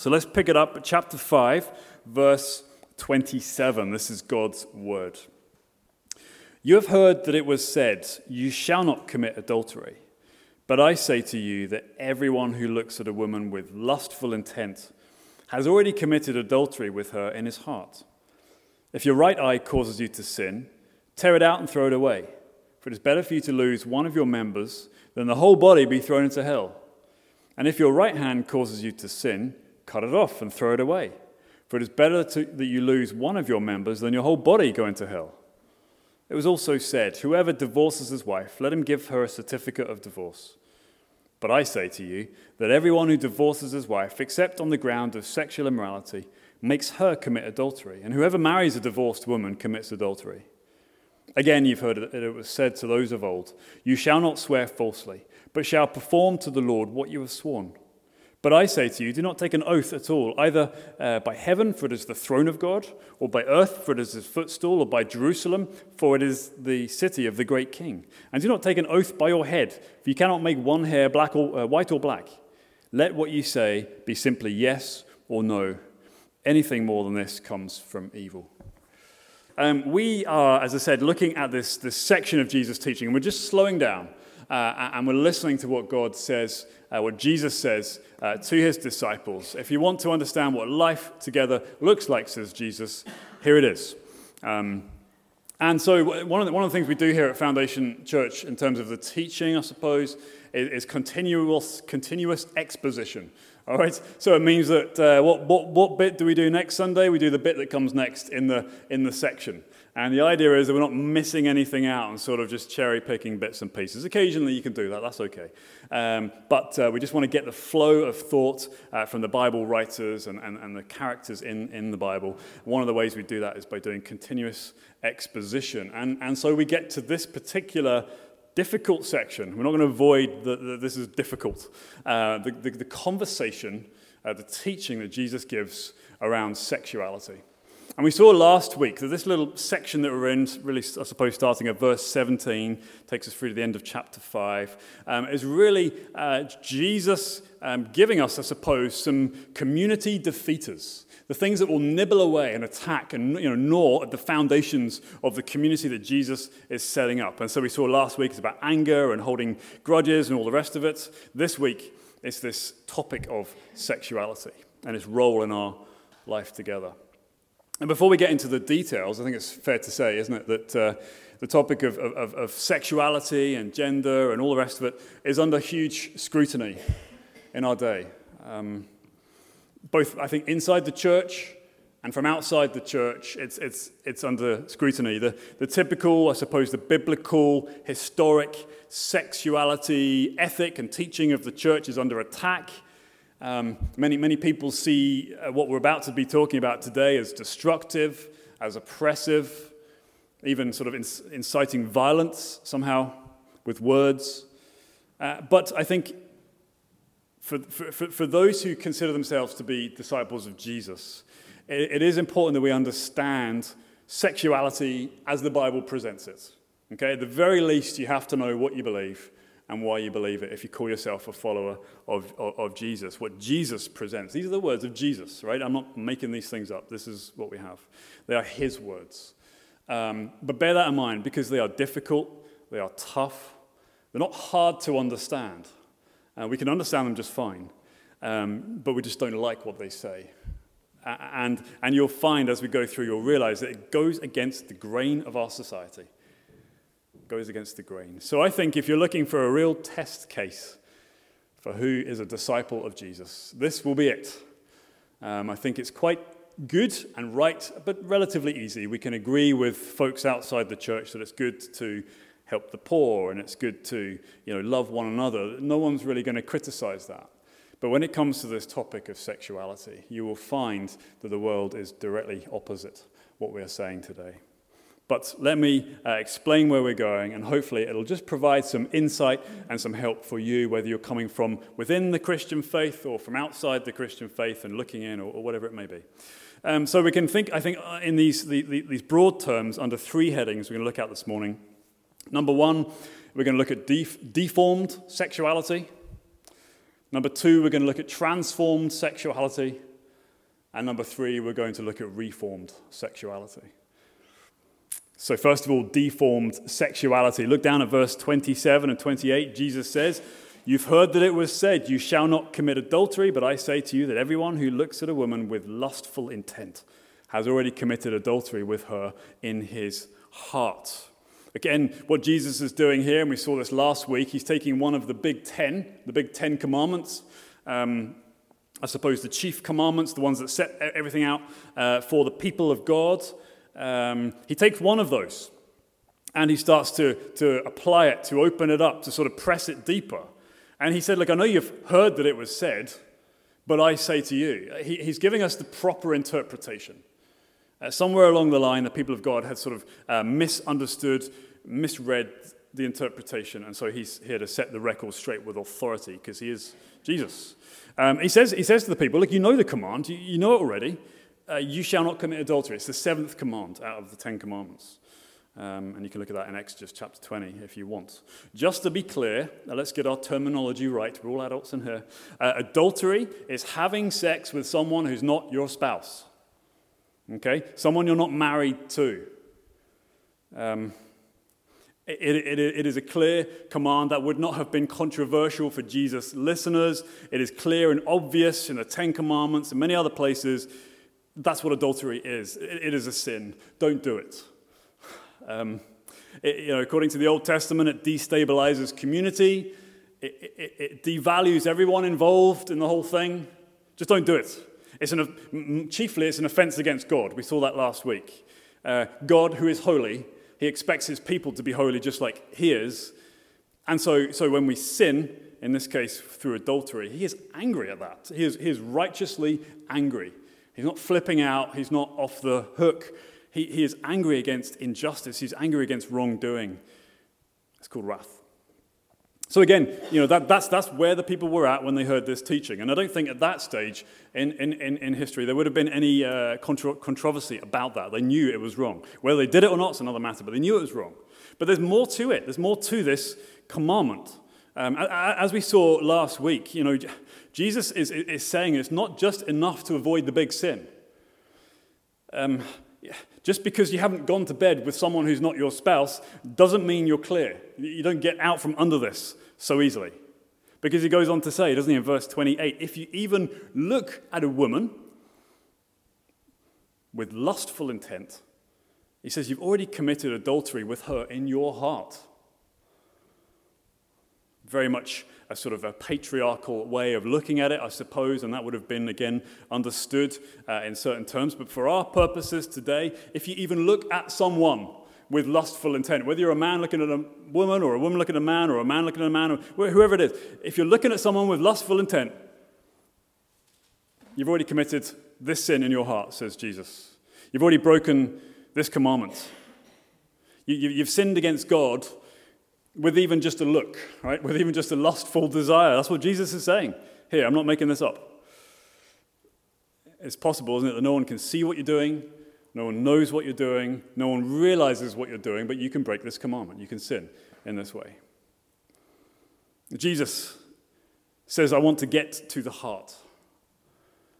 So let's pick it up at chapter 5, verse 27. This is God's word. You have heard that it was said, You shall not commit adultery. But I say to you that everyone who looks at a woman with lustful intent has already committed adultery with her in his heart. If your right eye causes you to sin, tear it out and throw it away. For it is better for you to lose one of your members than the whole body be thrown into hell. And if your right hand causes you to sin, cut it off and throw it away. For it is better to, that you lose one of your members than your whole body go into hell. It was also said, Whoever divorces his wife, let him give her a certificate of divorce. But I say to you that everyone who divorces his wife, except on the ground of sexual immorality, makes her commit adultery. And whoever marries a divorced woman commits adultery. Again, you've heard that it was said to those of old, You shall not swear falsely, but shall perform to the Lord what you have sworn. But I say to you, do not take an oath at all, either uh, by heaven, for it is the throne of God, or by earth, for it is his footstool, or by Jerusalem, for it is the city of the great king. And do not take an oath by your head, for you cannot make one hair black or, uh, white or black. Let what you say be simply yes or no. Anything more than this comes from evil. Um, we are, as I said, looking at this, this section of Jesus' teaching, and we're just slowing down uh, and we're listening to what God says, uh, what Jesus says uh, to his disciples. If you want to understand what life together looks like, says Jesus, here it is. Um, and so, one of, the, one of the things we do here at Foundation Church, in terms of the teaching, I suppose, is, is continuous, continuous exposition. All right, so it means that uh, what, what, what bit do we do next Sunday? We do the bit that comes next in the, in the section. And the idea is that we're not missing anything out and sort of just cherry picking bits and pieces. Occasionally you can do that, that's okay. Um, but uh, we just want to get the flow of thought uh, from the Bible writers and, and, and the characters in, in the Bible. One of the ways we do that is by doing continuous exposition. And, and so we get to this particular difficult section. We're not going to avoid that this is difficult. Uh, the, the, the, conversation, uh, the teaching that Jesus gives around sexuality. And we saw last week that this little section that we're in, really, I suppose, starting at verse 17, takes us through to the end of chapter 5, um, is really uh, Jesus um, giving us, I suppose, some community defeaters. The things that will nibble away and attack and you know, gnaw at the foundations of the community that Jesus is setting up. And so we saw last week it's about anger and holding grudges and all the rest of it. This week, it's this topic of sexuality and its role in our life together. And before we get into the details, I think it's fair to say, isn't it, that uh, the topic of, of, of, sexuality and gender and all the rest of it is under huge scrutiny in our day. Um, both, I think, inside the church and from outside the church, it's, it's, it's under scrutiny. The, the typical, I suppose, the biblical, historic sexuality ethic and teaching of the church is under attack. Um, many, many people see uh, what we're about to be talking about today as destructive, as oppressive, even sort of inciting violence somehow with words. Uh, but I think for, for, for those who consider themselves to be disciples of Jesus, it, it is important that we understand sexuality as the Bible presents it. Okay, at the very least, you have to know what you believe and why you believe it if you call yourself a follower of, of, of, Jesus. What Jesus presents. These are the words of Jesus, right? I'm not making these things up. This is what we have. They are his words. Um, but bear that in mind because they are difficult, they are tough, they're not hard to understand. Uh, we can understand them just fine, um, but we just don't like what they say. And, and you'll find as we go through, you'll realize that it goes against the grain of our society goes against the grain. So I think if you're looking for a real test case for who is a disciple of Jesus, this will be it. Um, I think it's quite good and right, but relatively easy. We can agree with folks outside the church that it's good to help the poor and it's good to you know, love one another. No one's really going to criticize that. But when it comes to this topic of sexuality, you will find that the world is directly opposite what we are saying today. But let me uh, explain where we're going, and hopefully it'll just provide some insight and some help for you, whether you're coming from within the Christian faith or from outside the Christian faith and looking in, or, or whatever it may be. Um, so we can think, I think, uh, in these, the, the, these broad terms under three headings we're going to look at this morning. Number one, we're going to look at def- deformed sexuality. Number two, we're going to look at transformed sexuality. And number three, we're going to look at reformed sexuality. So, first of all, deformed sexuality. Look down at verse 27 and 28. Jesus says, You've heard that it was said, You shall not commit adultery, but I say to you that everyone who looks at a woman with lustful intent has already committed adultery with her in his heart. Again, what Jesus is doing here, and we saw this last week, he's taking one of the big ten, the big ten commandments. Um, I suppose the chief commandments, the ones that set everything out uh, for the people of God. Um, he takes one of those and he starts to, to apply it, to open it up, to sort of press it deeper. And he said, Look, I know you've heard that it was said, but I say to you. He, he's giving us the proper interpretation. Uh, somewhere along the line, the people of God had sort of uh, misunderstood, misread the interpretation, and so he's here to set the record straight with authority because he is Jesus. Um, he, says, he says to the people, Look, you know the command, you, you know it already. Uh, you shall not commit adultery. It's the seventh command out of the Ten Commandments. Um, and you can look at that in Exodus chapter 20 if you want. Just to be clear, let's get our terminology right. We're all adults in here. Uh, adultery is having sex with someone who's not your spouse. Okay? Someone you're not married to. Um, it, it, it is a clear command that would not have been controversial for Jesus' listeners. It is clear and obvious in the Ten Commandments and many other places. That's what adultery is. it, it is a sin. Don't do it. Um, it, you know, according to the Old Testament, it destabilizes community. It, it, it, devalues everyone involved in the whole thing. Just don't do it. It's an, chiefly, it's an offense against God. We saw that last week. Uh, God, who is holy, he expects his people to be holy just like he is. And so, so when we sin, in this case through adultery, he is angry at that. He is, he is righteously angry. He's not flipping out, he's not off the hook he, he is angry against injustice, he's angry against wrongdoing. It's called wrath. So again, you know, that, that's, that's where the people were at when they heard this teaching. And I don't think at that stage in, in, in, history there would have been any uh, contro- controversy about that. They knew it was wrong. Whether they did it or not is another matter, but they knew it was wrong. But there's more to it. There's more to this commandment. Um, as we saw last week, you know, Jesus is, is saying it's not just enough to avoid the big sin. Um, just because you haven't gone to bed with someone who's not your spouse doesn't mean you're clear. You don't get out from under this so easily. Because he goes on to say, doesn't he, in verse 28, if you even look at a woman with lustful intent, he says you've already committed adultery with her in your heart. Very much a sort of a patriarchal way of looking at it, I suppose, and that would have been, again, understood uh, in certain terms. But for our purposes today, if you even look at someone with lustful intent, whether you're a man looking at a woman, or a woman looking at a man, or a man looking at a man, or whoever it is, if you're looking at someone with lustful intent, you've already committed this sin in your heart, says Jesus. You've already broken this commandment. You, have sinned against God with even just a look, right? With even just a lustful desire. That's what Jesus is saying. Here, I'm not making this up. It's possible, isn't it, that no one can see what you're doing, no one knows what you're doing, no one realizes what you're doing, but you can break this commandment. You can sin in this way. Jesus says, I want to get to the heart.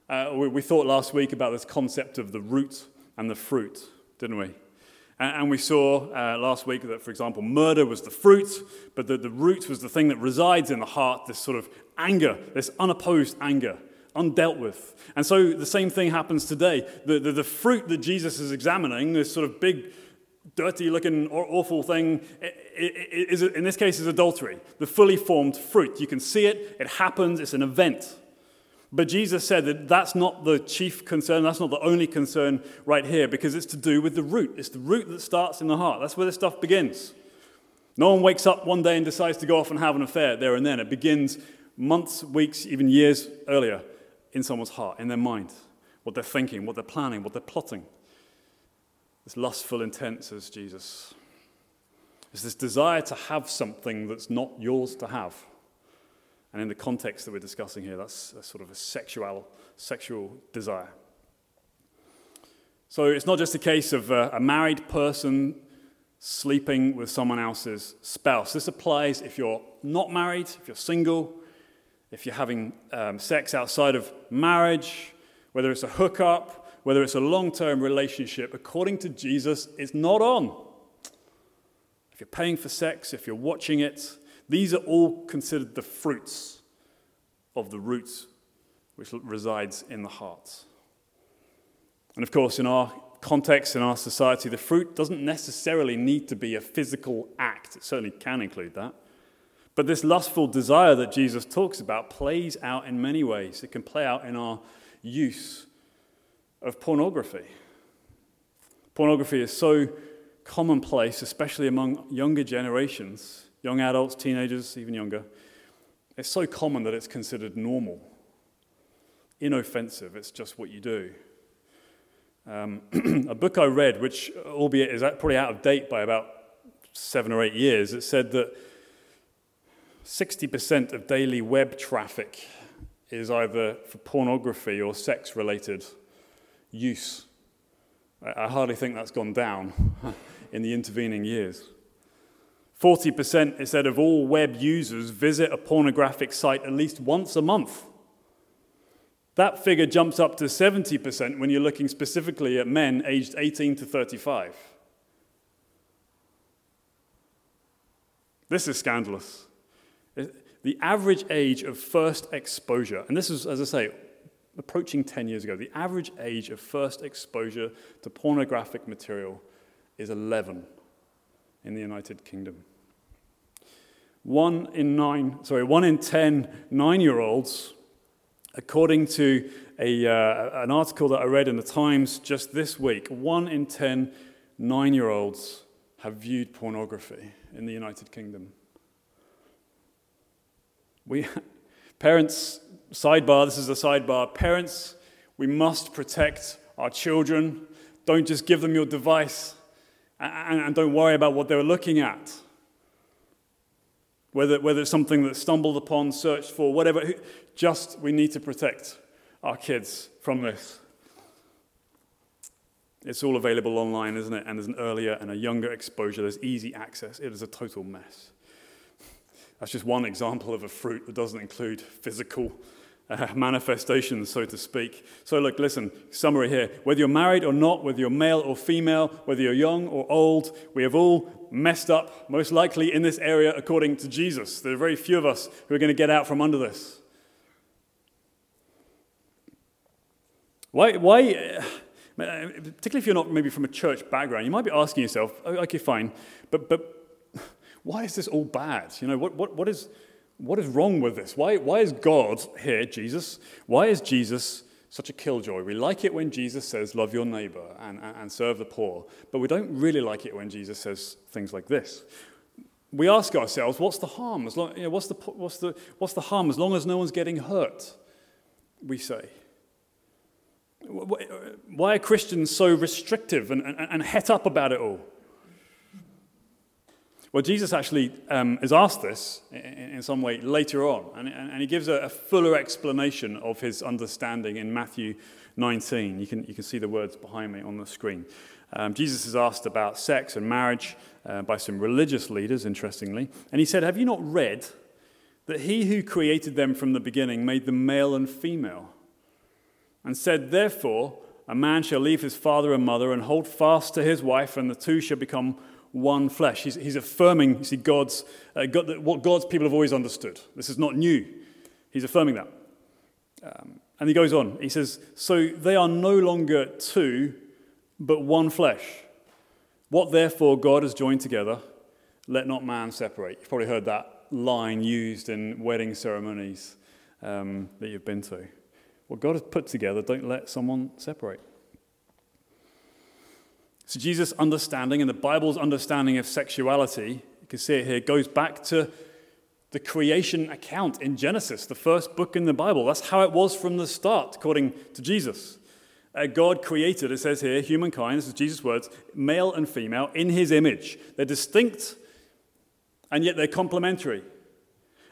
Uh, we, we thought last week about this concept of the root and the fruit, didn't we? And we saw uh, last week that, for example, murder was the fruit, but the, the root was the thing that resides in the heart, this sort of anger, this unopposed anger, undealt with. And so the same thing happens today. The, the, the fruit that Jesus is examining, this sort of big, dirty looking, awful thing, is, in this case, is adultery, the fully formed fruit. You can see it, it happens, it's an event. But Jesus said that that's not the chief concern, that's not the only concern right here, because it's to do with the root. It's the root that starts in the heart. That's where this stuff begins. No one wakes up one day and decides to go off and have an affair there and then. It begins months, weeks, even years earlier in someone's heart, in their mind, what they're thinking, what they're planning, what they're plotting. This lustful intent, says Jesus. It's this desire to have something that's not yours to have. And in the context that we're discussing here, that's sort of a sexual, sexual desire. So it's not just a case of a, a married person sleeping with someone else's spouse. This applies if you're not married, if you're single, if you're having um, sex outside of marriage, whether it's a hookup, whether it's a long term relationship, according to Jesus, it's not on. If you're paying for sex, if you're watching it, these are all considered the fruits of the roots which resides in the heart. And of course, in our context, in our society, the fruit doesn't necessarily need to be a physical act. It certainly can include that. But this lustful desire that Jesus talks about plays out in many ways. It can play out in our use of pornography. Pornography is so commonplace, especially among younger generations, young adults, teenagers, even younger. It's so common that it's considered normal, inoffensive. It's just what you do. Um, a book I read, which, albeit is probably out of date by about seven or eight years, it said that 60% of daily web traffic is either for pornography or sex related use. I hardly think that's gone down in the intervening years. 40% it said of all web users visit a pornographic site at least once a month. That figure jumps up to 70% when you're looking specifically at men aged 18 to 35. This is scandalous. The average age of first exposure, and this is, as I say, approaching 10 years ago, the average age of first exposure to pornographic material is 11 in the United Kingdom. One in nine, sorry, one in 10 nine year olds, according to a, uh, an article that I read in the Times just this week, one in ten nine-year-olds have viewed pornography in the United Kingdom. We, parents, sidebar, this is a sidebar. Parents, we must protect our children. Don't just give them your device and, and don't worry about what they're looking at. Whether, whether it's something that's stumbled upon, searched for, whatever, just we need to protect our kids from this. It's all available online, isn't it? And there's an earlier and a younger exposure. There's easy access. It is a total mess. That's just one example of a fruit that doesn't include physical uh, manifestations, so to speak. So, look, listen, summary here. Whether you're married or not, whether you're male or female, whether you're young or old, we have all messed up, most likely in this area, according to Jesus. There are very few of us who are going to get out from under this. Why, why, particularly if you're not maybe from a church background, you might be asking yourself, oh, okay, fine, but, but why is this all bad? You know, what, what, what, is, what is wrong with this? Why, why is God here, Jesus? Why is Jesus such a killjoy? We like it when Jesus says, love your neighbor and, and, serve the poor, but we don't really like it when Jesus says things like this. We ask ourselves, what's the harm? As long, you know, what's, the, what's, the, what's the harm as long as no one's getting hurt? We say. Why are Christians so restrictive and, and, and het up about it all? Well, Jesus actually um, is asked this in, some way later on, and, and he gives a, a, fuller explanation of his understanding in Matthew 19. You can, you can see the words behind me on the screen. Um, Jesus is asked about sex and marriage uh, by some religious leaders, interestingly, and he said, Have you not read that he who created them from the beginning made them male and female? And said, Therefore, a man shall leave his father and mother and hold fast to his wife, and the two shall become one flesh. He's, he's affirming, you see, God's, uh, God, what God's people have always understood. This is not new. He's affirming that. Um, and he goes on. He says, So they are no longer two, but one flesh. What therefore God has joined together, let not man separate. You've probably heard that line used in wedding ceremonies um, that you've been to. What God has put together, don't let someone separate. So, Jesus' understanding and the Bible's understanding of sexuality, you can see it here, goes back to the creation account in Genesis, the first book in the Bible. That's how it was from the start, according to Jesus. Uh, God created, it says here, humankind, this is Jesus' words, male and female, in his image. They're distinct, and yet they're complementary.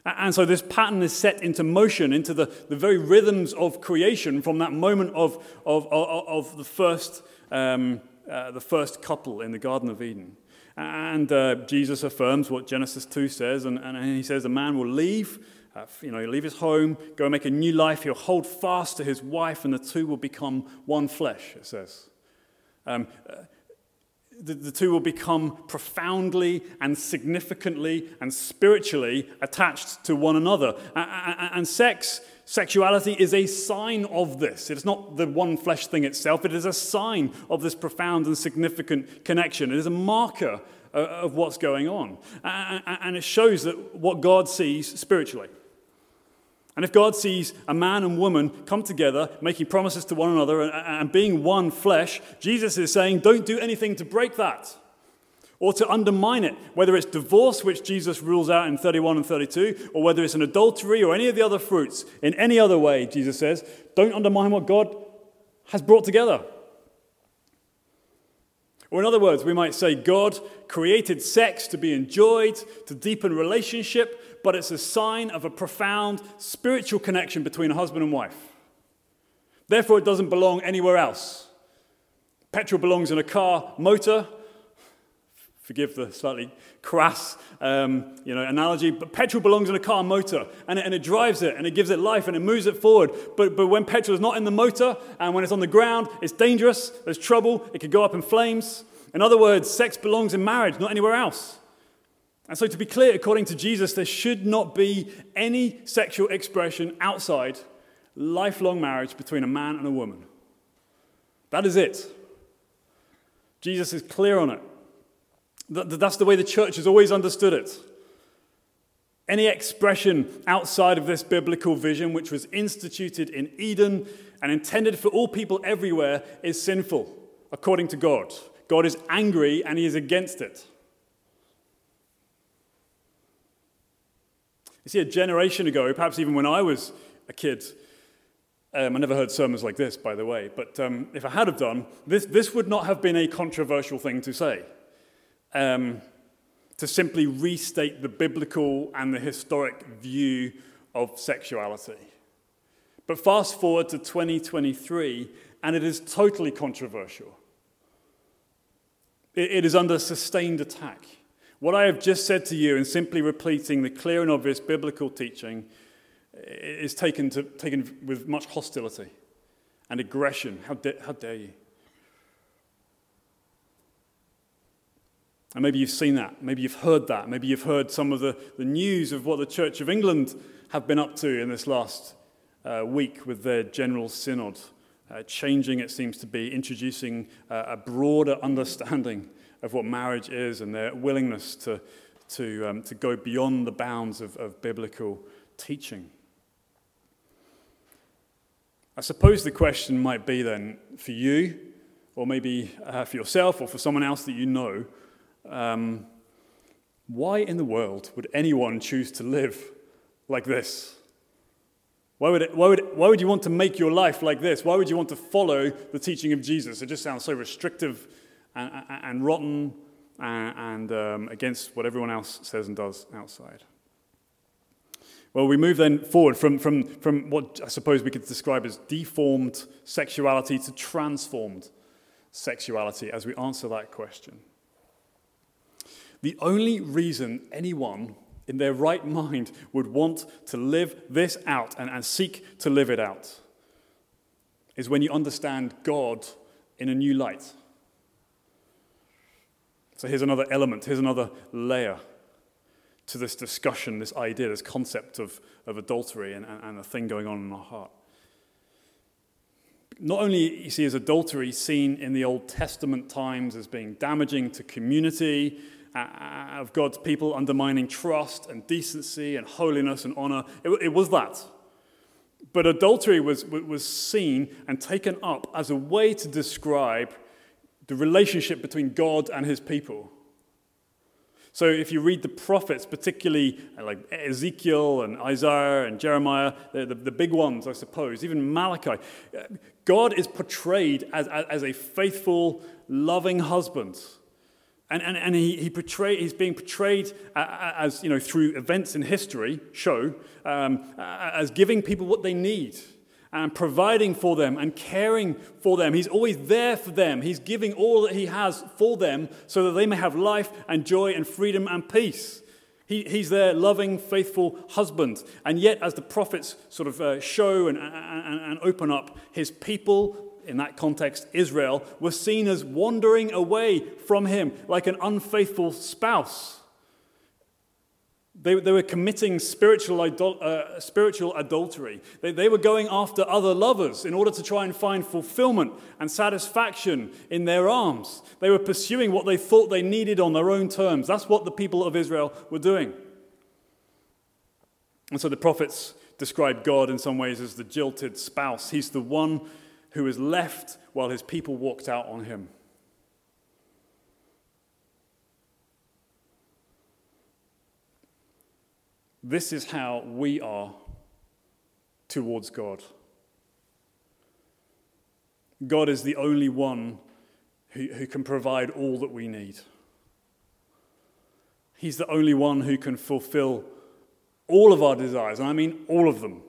And so this pattern is set into motion, into the, the very rhythms of creation from that moment of, of, of, of the first um, uh, the first couple in the Garden of Eden. And uh, Jesus affirms what Genesis 2 says, and, and he says a man will leave Uh, you know, leave his home, go make a new life. He'll hold fast to his wife, and the two will become one flesh, it says. Um, uh, the, the two will become profoundly and significantly and spiritually attached to one another. And, sex, sexuality is a sign of this. It's not the one flesh thing itself, it is a sign of this profound and significant connection. It is a marker uh, of what's going on. And it shows that what God sees spiritually. And if God sees a man and woman come together, making promises to one another and, being one flesh, Jesus is saying, don't do anything to break that or to undermine it, whether it's divorce, which Jesus rules out in 31 and 32, or whether it's an adultery or any of the other fruits. In any other way, Jesus says, don't undermine what God has brought together. Or, in other words, we might say God created sex to be enjoyed, to deepen relationship, but it's a sign of a profound spiritual connection between a husband and wife. Therefore, it doesn't belong anywhere else. Petrol belongs in a car motor. Forgive the slightly crass um, you know, analogy, but petrol belongs in a car motor and it, and it drives it and it gives it life and it moves it forward. But, but when petrol is not in the motor and when it's on the ground, it's dangerous, there's trouble, it could go up in flames. In other words, sex belongs in marriage, not anywhere else. And so, to be clear, according to Jesus, there should not be any sexual expression outside lifelong marriage between a man and a woman. That is it. Jesus is clear on it. That's the way the church has always understood it. Any expression outside of this biblical vision, which was instituted in Eden and intended for all people everywhere, is sinful, according to God. God is angry and he is against it. You see, a generation ago, perhaps even when I was a kid, um, I never heard sermons like this, by the way, but um, if I had have done, this, this would not have been a controversial thing to say. Um, to simply restate the biblical and the historic view of sexuality. But fast forward to 2023, and it is totally controversial. it, it is under sustained attack. What I have just said to you, in simply repeating the clear and obvious biblical teaching, is taken, to, taken with much hostility and aggression. How, how dare you? And maybe you've seen that. Maybe you've heard that. Maybe you've heard some of the, the news of what the Church of England have been up to in this last uh, week with their General Synod. Uh, changing, it seems to be, introducing uh, a broader understanding of what marriage is and their willingness to, to, um, to go beyond the bounds of, of biblical teaching. I suppose the question might be then for you, or maybe uh, for yourself, or for someone else that you know, um, why in the world would anyone choose to live like this? Why would, it, why, would, why would you want to make your life like this? Why would you want to follow the teaching of Jesus? It just sounds so restrictive and, and, and rotten and, and um, against what everyone else says and does outside. Well, we move then forward from, from, from what I suppose we could describe as deformed sexuality to transformed sexuality as we answer that question. The only reason anyone in their right mind would want to live this out and, and seek to live it out is when you understand God in a new light. So here's another element, here's another layer to this discussion, this idea, this concept of, of adultery and, and, and the thing going on in our heart. Not only, you see, is adultery seen in the Old Testament times as being damaging to community, of God's people, undermining trust and decency and holiness and honor. It, it was that. But adultery was, was seen and taken up as a way to describe the relationship between God and his people. So if you read the prophets, particularly uh, like Ezekiel and Isaiah and Jeremiah, the, the, the, big ones, I suppose, even Malachi, uh, God is portrayed as, as a faithful, loving husband. And, and, and he, he portray, he's being portrayed as, you know, through events in history show, um, as giving people what they need and providing for them and caring for them. He's always there for them. He's giving all that He has for them so that they may have life and joy and freedom and peace. He, he's their loving, faithful husband. And yet, as the prophets sort of uh, show and, and, and open up, his people, in that context, Israel, were seen as wandering away from him like an unfaithful spouse. They, they were committing spiritual, idol, uh, spiritual adultery. They, they were going after other lovers in order to try and find fulfillment and satisfaction in their arms. They were pursuing what they thought they needed on their own terms. That's what the people of Israel were doing. And so the prophets describe God in some ways as the jilted spouse. He's the one who is left while his people walked out on him. This is how we are towards God. God is the only one who, who can provide all that we need. He's the only one who can fulfill all of our desires, and I mean all of them.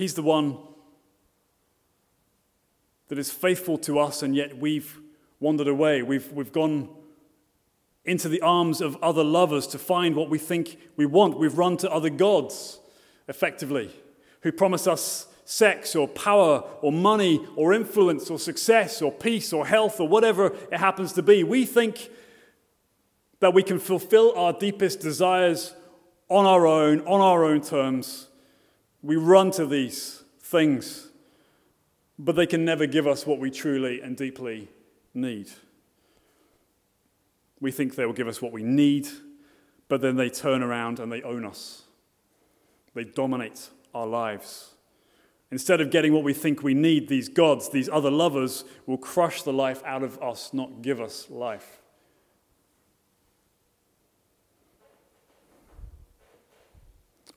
He's the one that is faithful to us, and yet we've wandered away. We've, we've gone into the arms of other lovers to find what we think we want. We've run to other gods, effectively, who promise us sex or power or money or influence or success or peace or health or whatever it happens to be. We think that we can fulfill our deepest desires on our own, on our own terms. We run to these things, but they can never give us what we truly and deeply need. We think they will give us what we need, but then they turn around and they own us. They dominate our lives. Instead of getting what we think we need, these gods, these other lovers, will crush the life out of us, not give us life.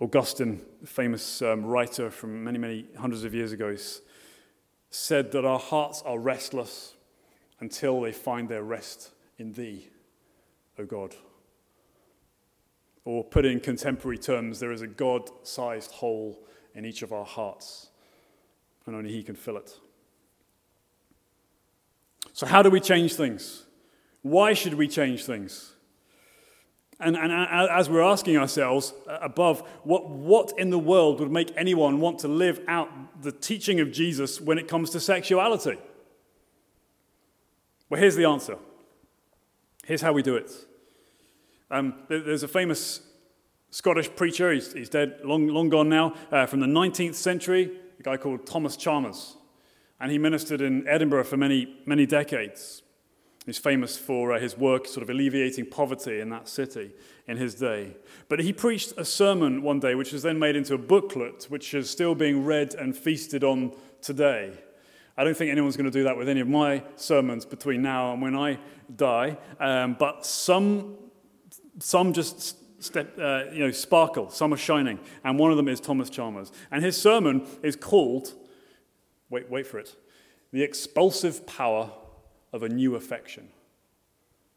Augustine, a famous um, writer from many, many hundreds of years ago, said that our hearts are restless until they find their rest in thee. O God. Or put in contemporary terms, there is a God sized hole in each of our hearts, and only He can fill it. So, how do we change things? Why should we change things? And, and as we're asking ourselves uh, above, what, what in the world would make anyone want to live out the teaching of Jesus when it comes to sexuality? Well, here's the answer Here's how we do it. Um, there's a famous Scottish preacher, he's, he's dead, long, long gone now, uh, from the 19th century, a guy called Thomas Chalmers. And he ministered in Edinburgh for many, many decades. He's famous for uh, his work sort of alleviating poverty in that city in his day. But he preached a sermon one day, which was then made into a booklet, which is still being read and feasted on today. I don't think anyone's going to do that with any of my sermons between now and when I die. Um, but some, some just step, uh, you know, sparkle, some are shining. And one of them is Thomas Chalmers. And his sermon is called, wait, wait for it, The Expulsive Power of a New Affection.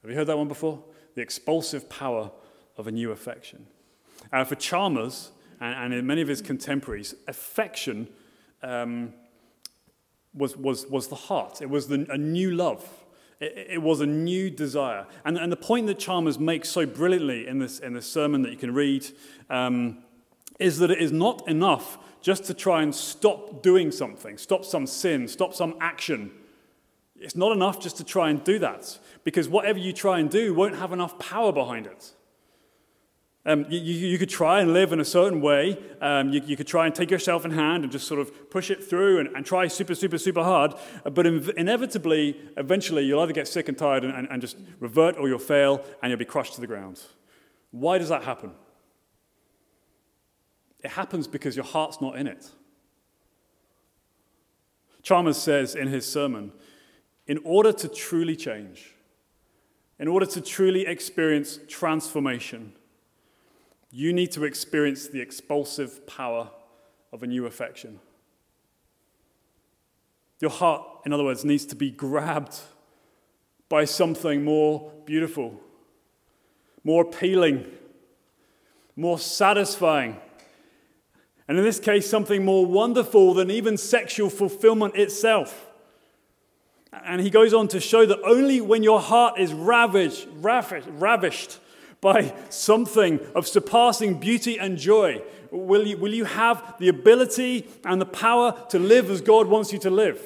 Have you heard that one before? The Expulsive Power of a New Affection. Uh, for Chalmers and, and many of his contemporaries, affection. Um, was, was, was the heart. It was the, a new love. It, it, was a new desire. And, and the point that Chalmers makes so brilliantly in this, in this sermon that you can read um, is that it is not enough just to try and stop doing something, stop some sin, stop some action. It's not enough just to try and do that, because whatever you try and do won't have enough power behind it. Um, you, you, could try and live in a certain way. Um, you, you, could try and take yourself in hand and just sort of push it through and, and try super, super, super hard. Uh, but inevitably, eventually, you'll either get sick and tired and, and, and just revert or you'll fail and you'll be crushed to the ground. Why does that happen? It happens because your heart's not in it. Chalmers says in his sermon in order to truly change, in order to truly experience transformation, you need to experience the expulsive power of a new affection. Your heart, in other words, needs to be grabbed by something more beautiful, more appealing, more satisfying. And in this case, something more wonderful than even sexual fulfillment itself. And he goes on to show that only when your heart is ravished, ravished, ravished by something of surpassing beauty and joy will you, will you have the ability and the power to live as God wants you to live.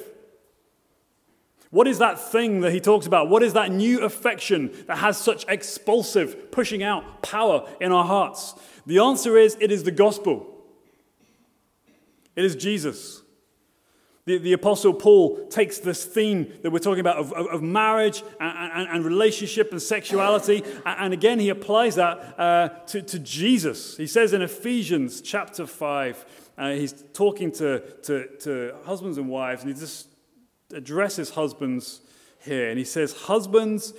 What is that thing that he talks about? What is that new affection that has such expulsive, pushing out power in our hearts? The answer is it is the gospel. It is Jesus. The, the Apostle Paul takes this theme that we're talking about of, of, of marriage and, and, and, relationship and sexuality, and, and again, he applies that uh, to, to Jesus. He says in Ephesians chapter 5, uh, he's talking to, to, to husbands and wives, and he just addresses husbands here. And he says, Husbands,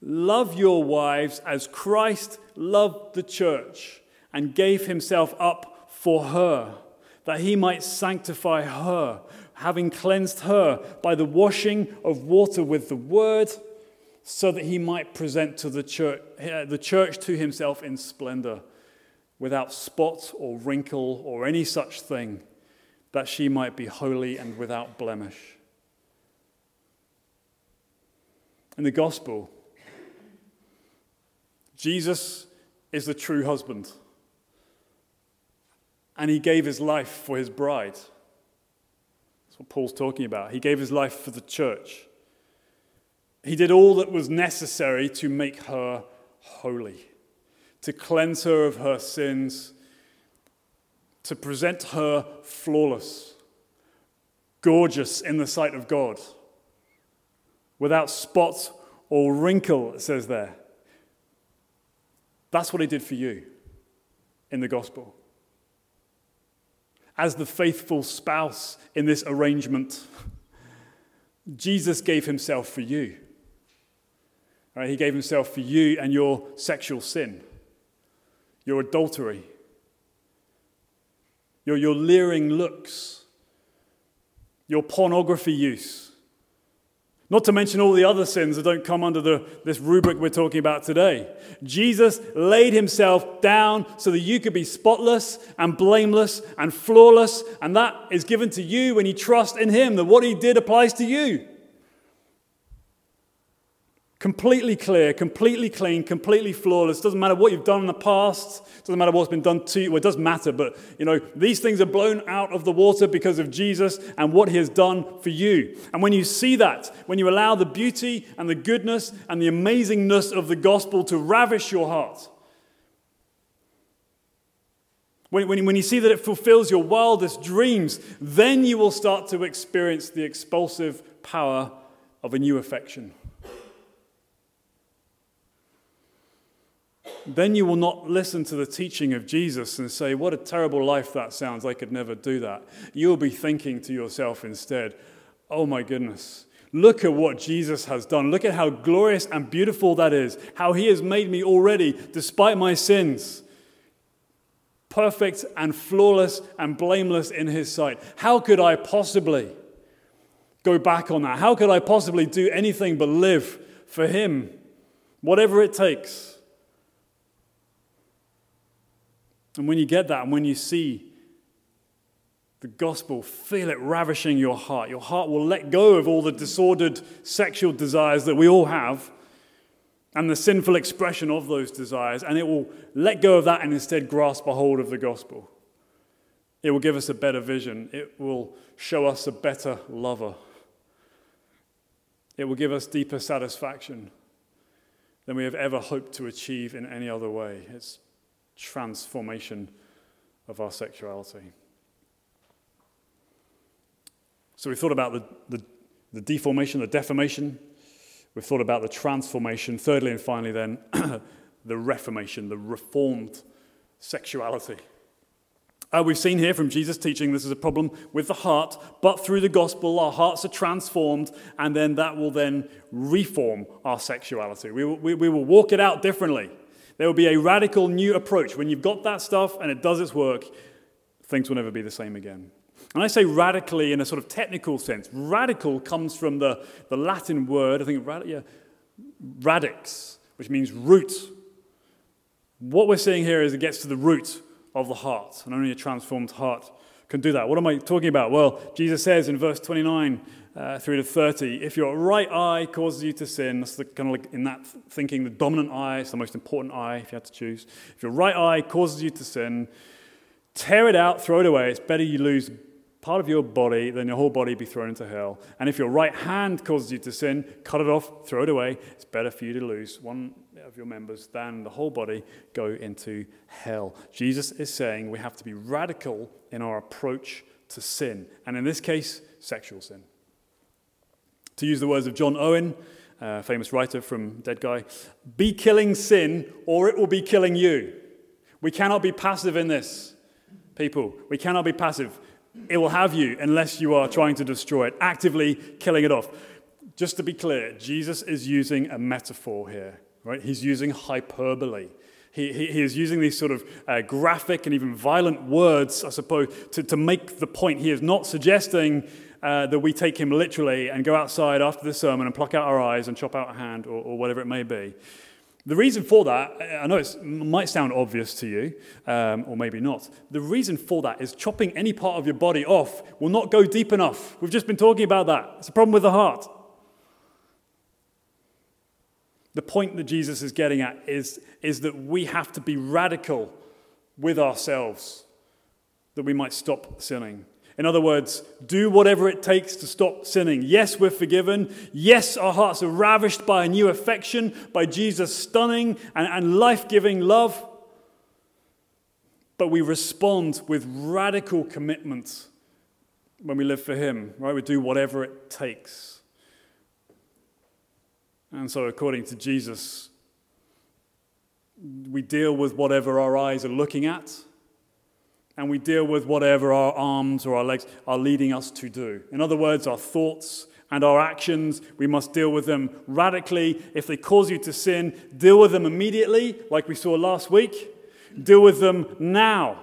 love your wives as Christ loved the church and gave himself up for her, that he might sanctify her, having cleansed her by the washing of water with the word, so that he might present to the church, uh, the church to himself in splendor, without spot or wrinkle or any such thing, that she might be holy and without blemish. In the gospel, Jesus is the true husband. And he gave his life for his bride. What Paul's talking about. He gave his life for the church. He did all that was necessary to make her holy, to cleanse her of her sins, to present her flawless, gorgeous in the sight of God without spot or wrinkle, it says there. That's what he did for you in the gospel. As the faithful spouse in this arrangement, Jesus gave himself for you. Right, he gave himself for you and your sexual sin, your adultery, your, your leering looks, your pornography use not to mention all the other sins that don't come under the, this rubric we're talking about today. Jesus laid himself down so that you could be spotless and blameless and flawless, and that is given to you when you trust in him, that what he did applies to you. Completely clear, completely clean, completely flawless. Doesn't matter what you've done in the past. Doesn't matter what's been done to you. Well, it does matter, but you know, these things are blown out of the water because of Jesus and what he has done for you. And when you see that, when you allow the beauty and the goodness and the amazingness of the gospel to ravish your heart, when, when, when you see that it fulfills your wildest dreams, then you will start to experience the expulsive power of a new affection. Then you will not listen to the teaching of Jesus and say, What a terrible life that sounds. I could never do that. You'll be thinking to yourself instead, Oh my goodness. Look at what Jesus has done. Look at how glorious and beautiful that is. How he has made me already, despite my sins, perfect and flawless and blameless in his sight. How could I possibly go back on that? How could I possibly do anything but live for him, whatever it takes? And when you get that, and when you see the gospel, feel it ravishing your heart, your heart will let go of all the disordered sexual desires that we all have and the sinful expression of those desires, and it will let go of that and instead grasp a hold of the gospel. It will give us a better vision, it will show us a better lover, it will give us deeper satisfaction than we have ever hoped to achieve in any other way. It's transformation of our sexuality. So we've thought about the, the, the deformation, the deformation. We've thought about the transformation. Thirdly and finally, then, the reformation, the reformed sexuality. Uh, we've seen here from Jesus' teaching this is a problem with the heart, but through the gospel, our hearts are transformed, and then that will then reform our sexuality. We will, we, we will walk it out differently. There will be a radical new approach. When you've got that stuff and it does its work, things will never be the same again. And I say radically in a sort of technical sense. Radical comes from the, the Latin word, I think, rad, yeah, radix, which means root. What we're seeing here is it gets to the root of the heart, and only a transformed heart can do that. What am I talking about? Well, Jesus says in verse 29, uh, 3 to 30. If your right eye causes you to sin, that's the, kind of like in that thinking, the dominant eye, it's the most important eye if you had to choose. If your right eye causes you to sin, tear it out, throw it away. It's better you lose part of your body than your whole body be thrown into hell. And if your right hand causes you to sin, cut it off, throw it away. It's better for you to lose one of your members than the whole body go into hell. Jesus is saying we have to be radical in our approach to sin, and in this case, sexual sin. To use the words of John Owen, a famous writer from Dead Guy, be killing sin or it will be killing you. We cannot be passive in this, people. We cannot be passive. It will have you unless you are trying to destroy it, actively killing it off. Just to be clear, Jesus is using a metaphor here, right? He's using hyperbole. He, he, he is using these sort of uh, graphic and even violent words, I suppose, to, to make the point. He is not suggesting uh, that we take him literally and go outside after the sermon and pluck out our eyes and chop out a hand or, or whatever it may be. The reason for that, I know it might sound obvious to you, um, or maybe not. The reason for that is chopping any part of your body off will not go deep enough. We've just been talking about that. It's a problem with the heart. The point that Jesus is getting at is, is that we have to be radical with ourselves that we might stop sinning. In other words, do whatever it takes to stop sinning. Yes, we're forgiven. Yes, our hearts are ravished by a new affection, by Jesus' stunning and, and life giving love. But we respond with radical commitment when we live for Him, right? We do whatever it takes. And so, according to Jesus, we deal with whatever our eyes are looking at and we deal with whatever our arms or our legs are leading us to do. In other words, our thoughts and our actions, we must deal with them radically. If they cause you to sin, deal with them immediately, like we saw last week. Deal with them now.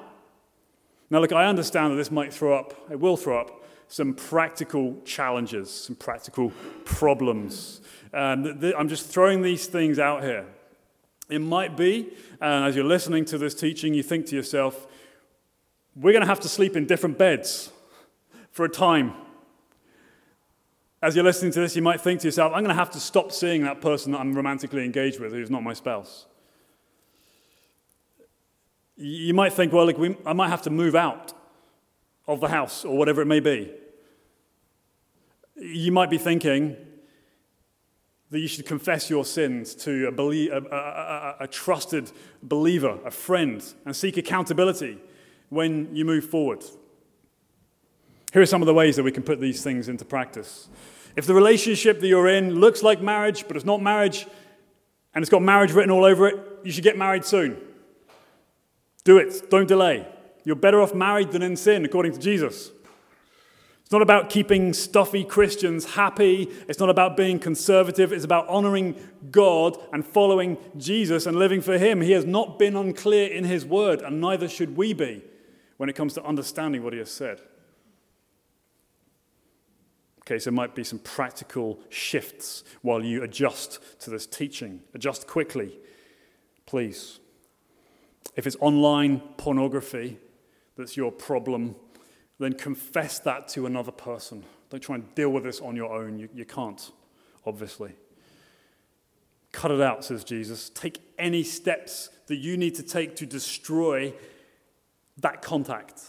Now, look, I understand that this might throw up, it will throw up some practical challenges, some practical problems. Um, I'm just throwing these things out here. It might be, and as you're listening to this teaching, you think to yourself, we're going to have to sleep in different beds for a time. As you're listening to this, you might think to yourself, I'm going to have to stop seeing that person that I'm romantically engaged with who's not my spouse. You might think, well, look, we, I might have to move out of the house or whatever it may be. You might be thinking that you should confess your sins to a, belie- a, a, a trusted believer, a friend, and seek accountability when you move forward. Here are some of the ways that we can put these things into practice. If the relationship that you're in looks like marriage, but it's not marriage, and it's got marriage written all over it, you should get married soon. Do it, don't delay. You're better off married than in sin, according to Jesus. It's not about keeping stuffy Christians happy. It's not about being conservative. It's about honoring God and following Jesus and living for Him. He has not been unclear in His word, and neither should we be when it comes to understanding what he has said. Okay, so there might be some practical shifts while you adjust to this teaching. Adjust quickly, please. If it's online pornography that's your problem, then confess that to another person. Don't try and deal with this on your own. You, you can't, obviously. Cut it out, says Jesus. Take any steps that you need to take to destroy that contact.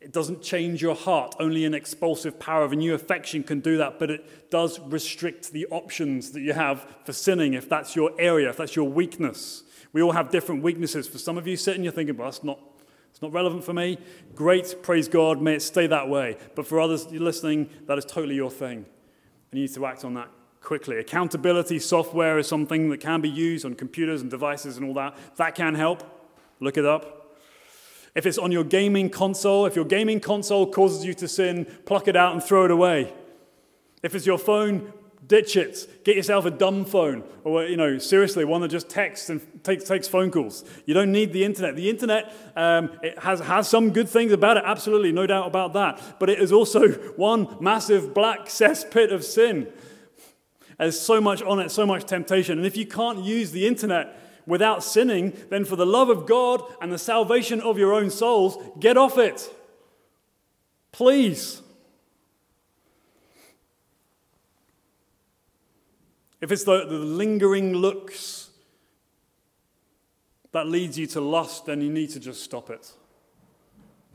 It doesn't change your heart. Only an expulsive power of a new affection can do that, but it does restrict the options that you have for sinning if that's your area, if that's your weakness. We all have different weaknesses. For some of you sitting, you're thinking, well, that's not, it's not relevant for me. Great, praise God, may it stay that way. But for others you're listening, that is totally your thing. And you need to act on that quickly. Accountability software is something that can be used on computers and devices and all that. That can help. Look it up. If it's on your gaming console, if your gaming console causes you to sin, pluck it out and throw it away. If it's your phone, ditch it. Get yourself a dumb phone, or you know, seriously, one that just texts and takes, takes phone calls. You don't need the internet. The internet um, it has has some good things about it, absolutely, no doubt about that. But it is also one massive black cesspit of sin. There's so much on it, so much temptation, and if you can't use the internet without sinning, then for the love of God and the salvation of your own souls, get off it. Please. If it's the, the lingering looks that leads you to lust, then you need to just stop it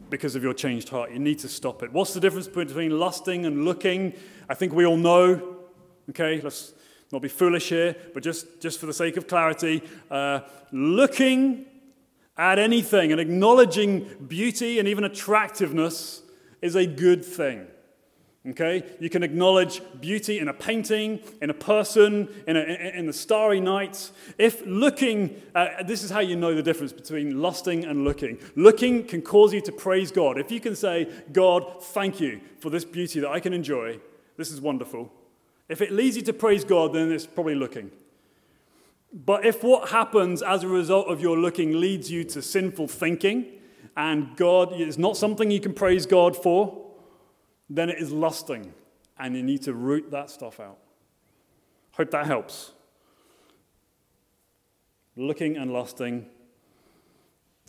because of your changed heart. You need to stop it. What's the difference between lusting and looking? I think we all know. Okay, let's not be foolish here, but just, just for the sake of clarity, uh, looking at anything and acknowledging beauty and even attractiveness is a good thing. Okay? You can acknowledge beauty in a painting, in a person, in, a, in the starry night. If looking, uh, this is how you know the difference between lusting and looking. Looking can cause you to praise God. If you can say, God, thank you for this beauty that I can enjoy, this is wonderful. If it leads you to praise God, then it's probably looking. But if what happens as a result of your looking leads you to sinful thinking, and God is not something you can praise God for, then it is lusting, and you need to root that stuff out. Hope that helps. Looking and lusting.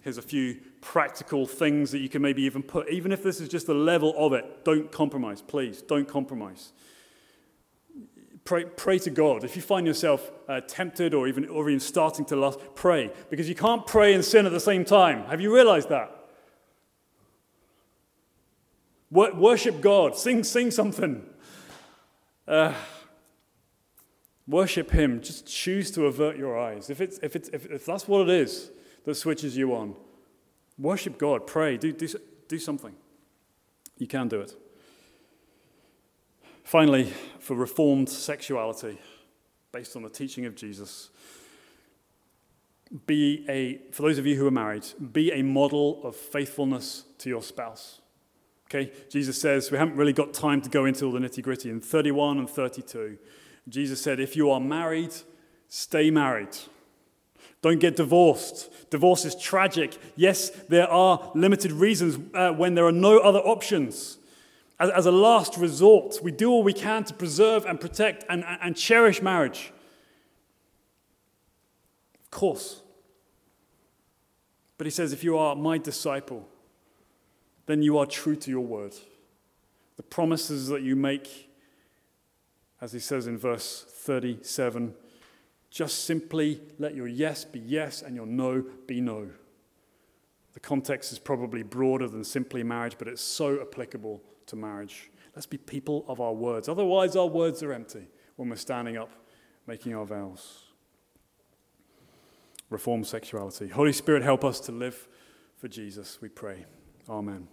Here's a few practical things that you can maybe even put, even if this is just the level of it. Don't compromise, please. Don't compromise. Pray, pray to God. If you find yourself uh, tempted or even, or even starting to lust, pray. Because you can't pray and sin at the same time. Have you realized that? Worship God. Sing, sing something. Uh, worship Him. Just choose to avert your eyes. If, it's, if, it's, if, if that's what it is that switches you on, worship God. Pray. Do, do, do something. You can do it. Finally, for reformed sexuality, based on the teaching of Jesus, be a, for those of you who are married, be a model of faithfulness to your spouse. Okay, Jesus says, we haven't really got time to go into all the nitty gritty. In 31 and 32, Jesus said, if you are married, stay married. Don't get divorced. Divorce is tragic. Yes, there are limited reasons uh, when there are no other options. As, as, a last resort, we do all we can to preserve and protect and, and cherish marriage. Of course. But he says, if you are my disciple, then you are true to your word. The promises that you make, as he says in verse 37, just simply let your yes be yes and your no be no. The context is probably broader than simply marriage, but it's so applicable to marriage. Let's be people of our words. Otherwise, our words are empty when we're standing up making our vows. Reform sexuality. Holy Spirit, help us to live for Jesus, we pray. Amen.